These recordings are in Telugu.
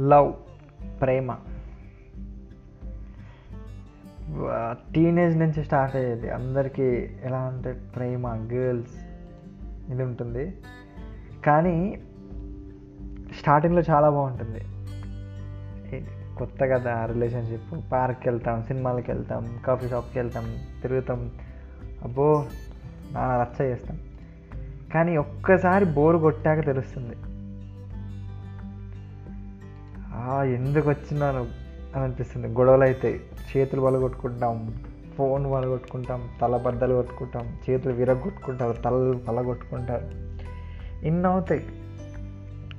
లవ్ ప్రేమ. టీనేజ్ నుంచి స్టార్ట్ అయ్యేది. అందరికీ ఎలా అంటే ప్రేమ గర్ల్స్ ఇది ఉంటుంది. కానీ స్టార్టింగ్లో చాలా బాగుంటుంది. కొత్త కదా రిలేషన్షిప్ పార్క్కి వెళ్తాం సినిమాలకు వెళ్తాం కాఫీ షాప్కి వెళ్తాం తిరుగుతాం. అబ్బో నాన్న రచ్చ చేస్తాం. కానీ ఒక్కసారి బోర్ కొట్టాక తెలుస్తుంది. ఎందుకు వచ్చినాను అని అనిపిస్తుంది. గొడవలు అవుతాయి చేతులు పలగొట్టుకుంటాం ఫోన్ పలగొట్టుకుంటాం తల బద్దలు కొట్టుకుంటాం చేతులు విరగొట్టుకుంటారు తలలు పలగొట్టుకుంటారు ఇన్ని అవుతాయి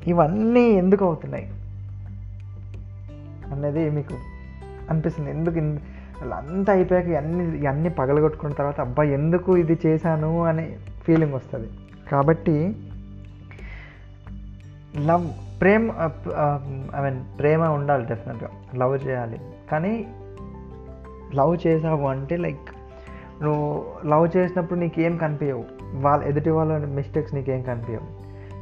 ఇవన్నీ ఎందుకు అవుతున్నాయి అనేది మీకు అనిపిస్తుంది. ఎందుకు అంతా అయిపోయాక అన్ని ఇవన్నీ పగలగొట్టుకున్న తర్వాత అబ్బాయి ఎందుకు ఇది చేశాను అనే ఫీలింగ్ వస్తుంది కాబట్టి లవ్ ప్రేమ ఐ మీన్ ప్రేమ ఉండాలి డెఫినెట్గా లవ్ చేయాలి. కానీ లవ్ చేసావు అంటే లైక్ నువ్వు లవ్ చేసినప్పుడు నీకేం కనిపించవు వాళ్ళ ఎదుటి వాళ్ళ మిస్టేక్స్ నీకేం కనిపించవు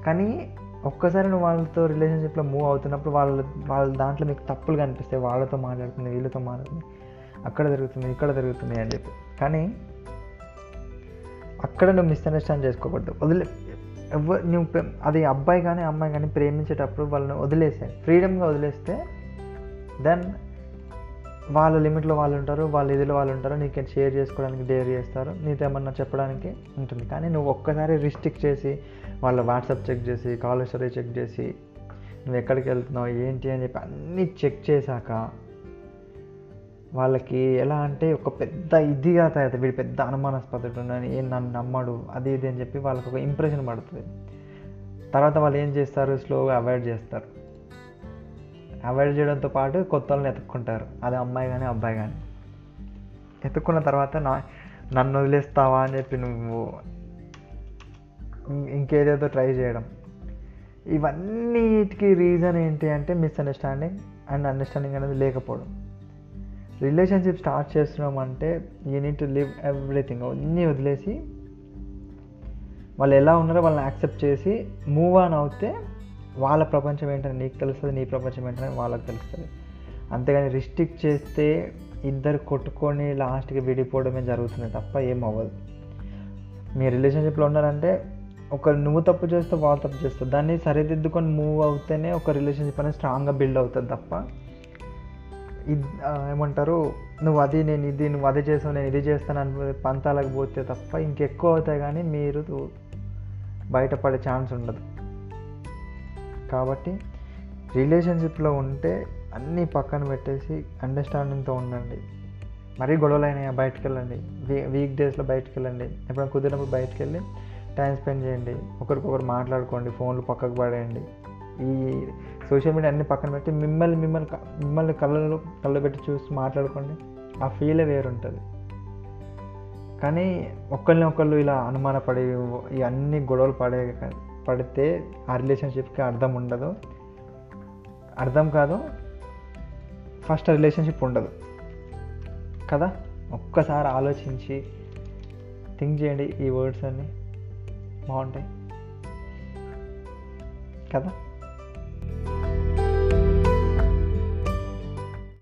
కానీ ఒక్కసారి నువ్వు వాళ్ళతో రిలేషన్షిప్లో మూవ్ అవుతున్నప్పుడు వాళ్ళ వాళ్ళ దాంట్లో నీకు తప్పులు కనిపిస్తాయి. వాళ్ళతో మాట్లాడుతుంది వీళ్ళతో మాట్లాడుతుంది. అక్కడ జరుగుతుంది ఇక్కడ జరుగుతుంది అని చెప్పి. కానీ అక్కడ నువ్వు మిస్అండర్స్టాండ్ చేసుకోకూడదు. వదిలే. ఎవ్వ నువ్వు అది అబ్బాయి కానీ అమ్మాయి కానీ ప్రేమించేటప్పుడు వాళ్ళని వదిలేసాయి ఫ్రీడమ్గా వదిలేస్తే దెన్ వాళ్ళ లిమిట్లో వాళ్ళు ఉంటారు వాళ్ళ ఇదిలో వాళ్ళు ఉంటారు నీకు షేర్ చేసుకోవడానికి డేర్ చేస్తారు నీతో ఏమన్నా చెప్పడానికి ఉంటుంది. కానీ నువ్వు ఒక్కసారి రిస్ట్రిక్ట్ చేసి వాళ్ళ వాట్సాప్ చెక్ చేసి కాల్ హిస్టరీ చెక్ చేసి నువ్వు ఎక్కడికి వెళ్తున్నావు ఏంటి? అని చెప్పి అన్నీ చెక్ చేశాక వాళ్ళకి ఎలా అంటే ఒక పెద్ద ఇదిగా తయారు వీడు పెద్ద అనుమానాస్పదుడు అని ఏం నన్ను నమ్మడు అది ఇది అని చెప్పి వాళ్ళకి ఒక ఇంప్రెషన్ పడుతుంది. తర్వాత వాళ్ళు ఏం చేస్తారు? స్లోగా అవాయిడ్ చేస్తారు. అవాయిడ్ చేయడంతో పాటు కొత్త వాళ్ళని ఎత్తుక్కుంటారు. అది అమ్మాయి కానీ అబ్బాయి కానీ ఎత్తుక్కున్న తర్వాత నా నన్ను వదిలేస్తావా అని చెప్పి నువ్వు ఇంకేదేదో ట్రై చేయడం. ఇవన్నీటికి రీజన్ ఏంటి అంటే మిస్అండర్స్టాండింగ్ అండ్ అండర్స్టాండింగ్ అనేది లేకపోవడం. రిలేషన్షిప్ స్టార్ట్ చేస్తున్నాం అంటే you need to leave everything. అన్నీ వదిలేసి వాళ్ళు ఎలా ఉన్నారో వాళ్ళని యాక్సెప్ట్ చేసి మూవ్ ఆన్ అవుతే వాళ్ళ ప్రపంచం ఏంటని నీకు తెలుస్తుంది నీ ప్రపంచం ఏంటని వాళ్ళకి తెలుస్తుంది. అంతేగాని రిస్ట్రిక్ట్ చేస్తే ఇద్దరు కొట్టుకొని లాస్ట్కి విడిపోవడమే జరుగుతుంది తప్ప ఏం అవ్వదు. మీ రిలేషన్షిప్లో ఉన్నారంటే ఒక నువ్వు తప్పు చేస్తే వాళ్ళు తప్పు చేస్తావు దాన్ని సరిదిద్దుకొని మూవ్ అవుతేనే ఒక రిలేషన్షిప్ అనేది స్ట్రాంగ్గా బిల్డ్ అవుతుంది తప్ప ఏమంటారు నువ్వు అది నేను ఇది నువ్వు అది చేసావు నేను ఇది చేస్తాను అని పంతాలకు పోతే తప్ప ఇంకెక్కువ అవుతాయి కానీ మీరు బయటపడే ఛాన్స్ ఉండదు. కాబట్టి రిలేషన్షిప్లో ఉంటే అన్నీ పక్కన పెట్టేసి అండర్స్టాండింగ్తో ఉండండి. మరీ గొడవలు అయినాయా బయటకు వెళ్ళండి వీ వీక్ డేస్లో బయటకు వెళ్ళండి ఎప్పుడైనా కుదిరినప్పుడు బయటకు వెళ్ళి టైం స్పెండ్ చేయండి. ఒకరికొకరు మాట్లాడుకోండి ఫోన్లు పక్కకు పడేయండి. ఈ సోషల్ మీడియా అన్ని పక్కన పెట్టి మిమ్మల్ని మిమ్మల్ని మిమ్మల్ని కళ్ళలో కళ్ళు పెట్టి చూసి మాట్లాడుకోండి. ఆ ఫీలే వేరుంటుంది. కానీ ఒకళ్ళని ఒకళ్ళు ఇలా అనుమానపడి ఈ అన్ని గొడవలు పడే పడితే ఆ రిలేషన్షిప్కి అర్థం ఉండదు. అర్థం కాదు. ఫస్ట్ రిలేషన్షిప్ ఉండదు. కదా? ఒక్కసారి ఆలోచించి థింక్ చేయండి ఈ వర్డ్స్ అన్నీ. బాగుంటాయి. కదా?